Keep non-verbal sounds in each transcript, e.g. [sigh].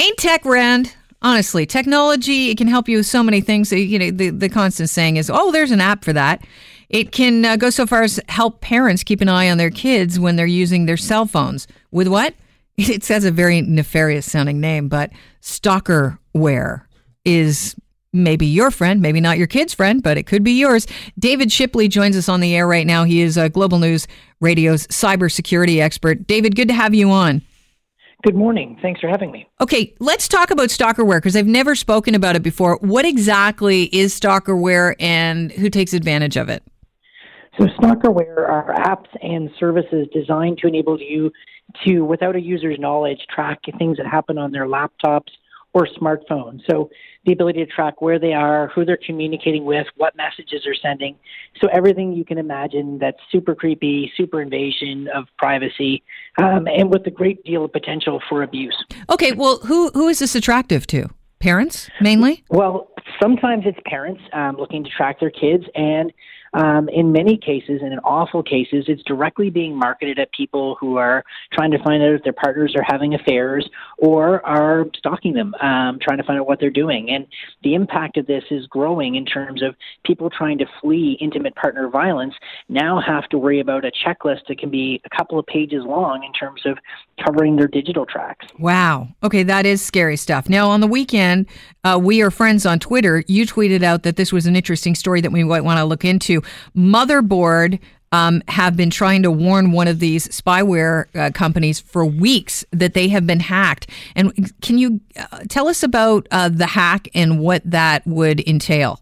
Ain't tech rand. Honestly, technology, it can help you with so many things. You know, the, the constant saying is, oh, there's an app for that. It can uh, go so far as help parents keep an eye on their kids when they're using their cell phones. With what? [laughs] It says a very nefarious sounding name, but stalkerware is maybe your friend, maybe not your kid's friend, but it could be yours. David Shipley joins us on the air right now. He is a Global News Radio's cybersecurity expert. David, good to have you on. Good morning. Thanks for having me. Okay, let's talk about stalkerware because I've never spoken about it before. What exactly is stalkerware and who takes advantage of it? So, stalkerware are apps and services designed to enable you to, without a user's knowledge, track things that happen on their laptops or smartphone. So the ability to track where they are, who they're communicating with, what messages they're sending. So everything you can imagine that's super creepy, super invasion of privacy, um, and with a great deal of potential for abuse. Okay, well, who who is this attractive to? Parents mainly? Well, sometimes it's parents um, looking to track their kids, and um, in many cases, and in awful cases, it's directly being marketed at people who are trying to find out if their partners are having affairs or are stalking them, um, trying to find out what they're doing. And the impact of this is growing in terms of people trying to flee intimate partner violence now have to worry about a checklist that can be a couple of pages long in terms of covering their digital tracks. Wow. Okay, that is scary stuff. Now, on the weekend, uh, we are friends on Twitter. You tweeted out that this was an interesting story that we might want to look into. Motherboard um, have been trying to warn one of these spyware uh, companies for weeks that they have been hacked. And can you uh, tell us about uh, the hack and what that would entail?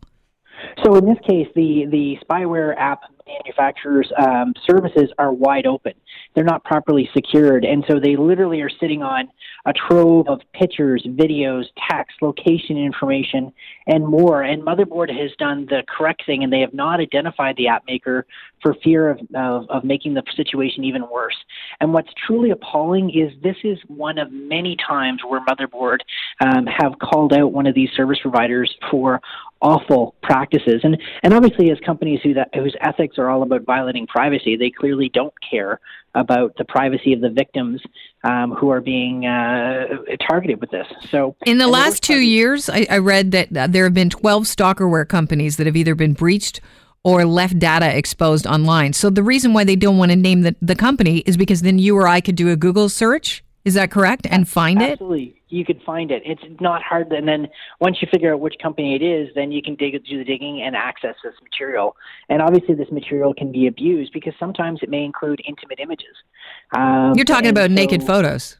So, in this case, the, the spyware app manufacturers' um, services are wide open. They're not properly secured, and so they literally are sitting on a trove of pictures, videos, text, location information, and more. And Motherboard has done the correct thing, and they have not identified the app maker for fear of, of, of making the situation even worse. And what's truly appalling is this is one of many times where Motherboard um, have called out one of these service providers for awful practices. And and obviously, as companies who that, whose ethics are all about violating privacy, they clearly don't care about the privacy of the victims um, who are being uh, targeted with this. So, in the last two years, I, I read that there have been 12 stalkerware companies that have either been breached or left data exposed online. So the reason why they don't want to name the, the company is because then you or I could do a Google search. Is that correct? And find Absolutely. it? Absolutely you could find it. It's not hard. And then once you figure out which company it is, then you can dig do the digging and access this material. And obviously, this material can be abused because sometimes it may include intimate images. Um, You're talking about so, naked photos.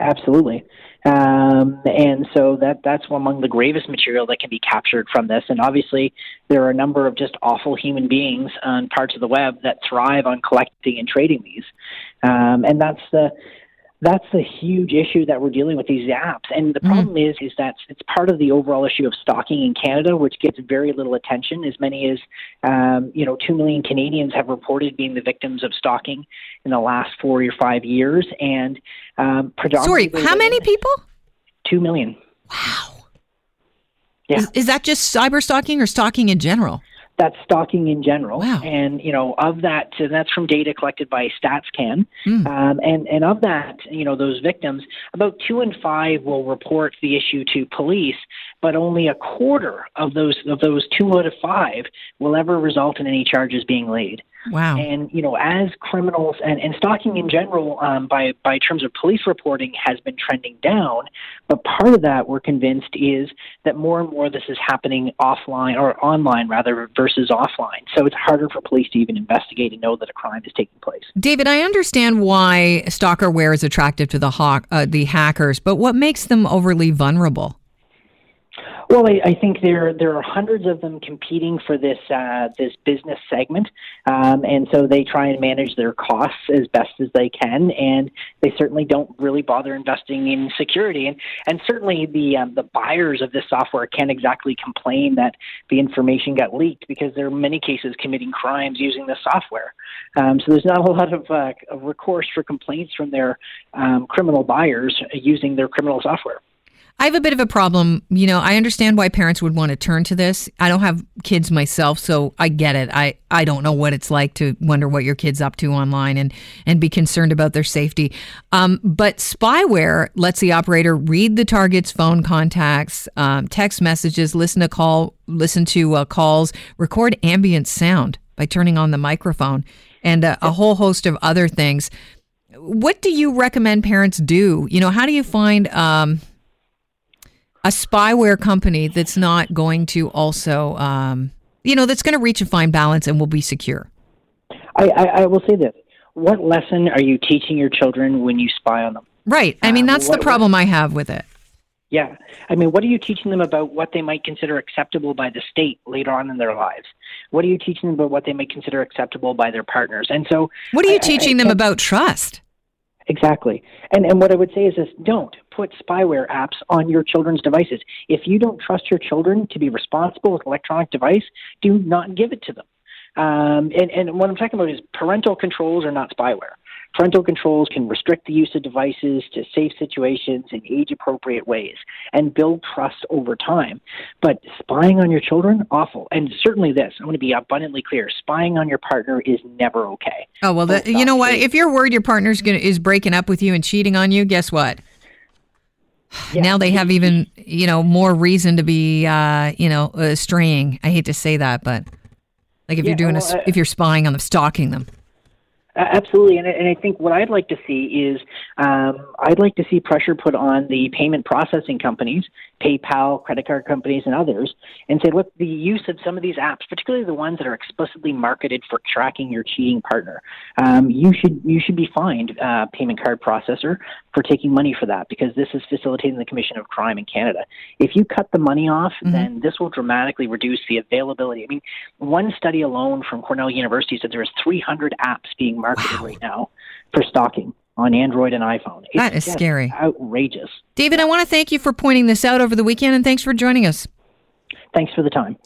Absolutely. Um, and so that that's among the gravest material that can be captured from this. And obviously, there are a number of just awful human beings on parts of the web that thrive on collecting and trading these. Um, and that's the that's a huge issue that we're dealing with these apps. And the mm-hmm. problem mm. is, is that it's part of the overall issue of stalking in Canada, which gets very little attention. As many as, um, you know, two million Canadians have reported being the victims of stalking in the last four or five years. And um, Sorry, how many people? Two million. Wow. Yeah. Is, is that just cyber stalking or stalking in general? That's stalking in general. Wow. And you know, of that, and that's from data collected by StatsCan. Mm. Um, and and of that, you know, those victims, about two in five will report the issue to police, but only a quarter of those of those two out of five will ever result in any charges being laid. Wow. And you know, as criminals and, and stalking in general, um, by by terms of police reporting, has been trending down. But part of that, we're convinced, is that more and more this is happening offline or online rather versus offline. So it's harder for police to even investigate and know that a crime is taking place. David, I understand why stalkerware is attractive to the hawk, uh, the hackers, but what makes them overly vulnerable? Well, I, I, think there there are hundreds of them competing for this uh, this business segment, um, and so they try and manage their costs as best as they can, and they certainly don't really bother investing in security, and and certainly the um, the buyers of this software can't exactly complain that the information got leaked because there are many cases committing crimes using the software, um, so there's not a [laughs] lot of, uh, of recourse for complaints from their um, criminal buyers using their criminal software. I have a bit of a problem. You know, I understand why parents would want to turn to this. I don't have kids myself, so I get it. I, I don't know what it's like to wonder what your kid's up to online and, and be concerned about their safety. Um, but spyware lets the operator read the target's phone contacts, um, text messages, listen to call, listen to uh, calls, record ambient sound by turning on the microphone, and uh, a whole host of other things. What do you recommend parents do? You know, how do you find um, a spyware company that's not going to also, um, you know, that's going to reach a fine balance and will be secure? I, I, I, will say this. What lesson are you teaching your children when you spy on them? Right. I mean, uh, that's uh, what, the problem I have with it. Yeah. I mean, what are you teaching them about what they might consider acceptable by the state later on in their lives? What are you teaching them about what they might consider acceptable by their partners? And so, what are you I, teaching them about trust? Exactly. And and what I would say is this don't put spyware apps on your children's devices. If you don't trust your children to be responsible with electronic device, do not give it to them. Um, and, and what I'm talking about is parental controls are not spyware. Parental controls can restrict the use of devices to safe situations in age appropriate ways and build trust over time. But spying on your children, awful. And certainly this, I want to be abundantly clear spying on your partner is never okay. Oh, well, the, you know what? If you're worried your partner's gonna, is breaking up with you and cheating on you, guess what? [sighs] Yeah. Now they have even, you know, more reason to be, uh, you know, uh, straying. I hate to say that, but like if yeah, you're doing well, a, uh, if you're spying on them, stalking them. Absolutely, and, and I think what I'd like to see is um, I'd like to see pressure put on the payment processing companies, PayPal, credit card companies, and others, and say, look, the use of some of these apps, particularly the ones that are explicitly marketed for tracking your cheating partner, um, you should you should be fined, uh, payment card processor, for taking money for that because this is facilitating the commission of crime in Canada. If you cut the money off, mm-hmm. then this will dramatically reduce the availability. I mean, one study alone from Cornell University said there is 300 apps being marketed wow. right now for stalking on Android and iPhone. It's that is scary. Outrageous. David, I want to thank you for pointing this out over the weekend and thanks for joining us. Thanks for the time.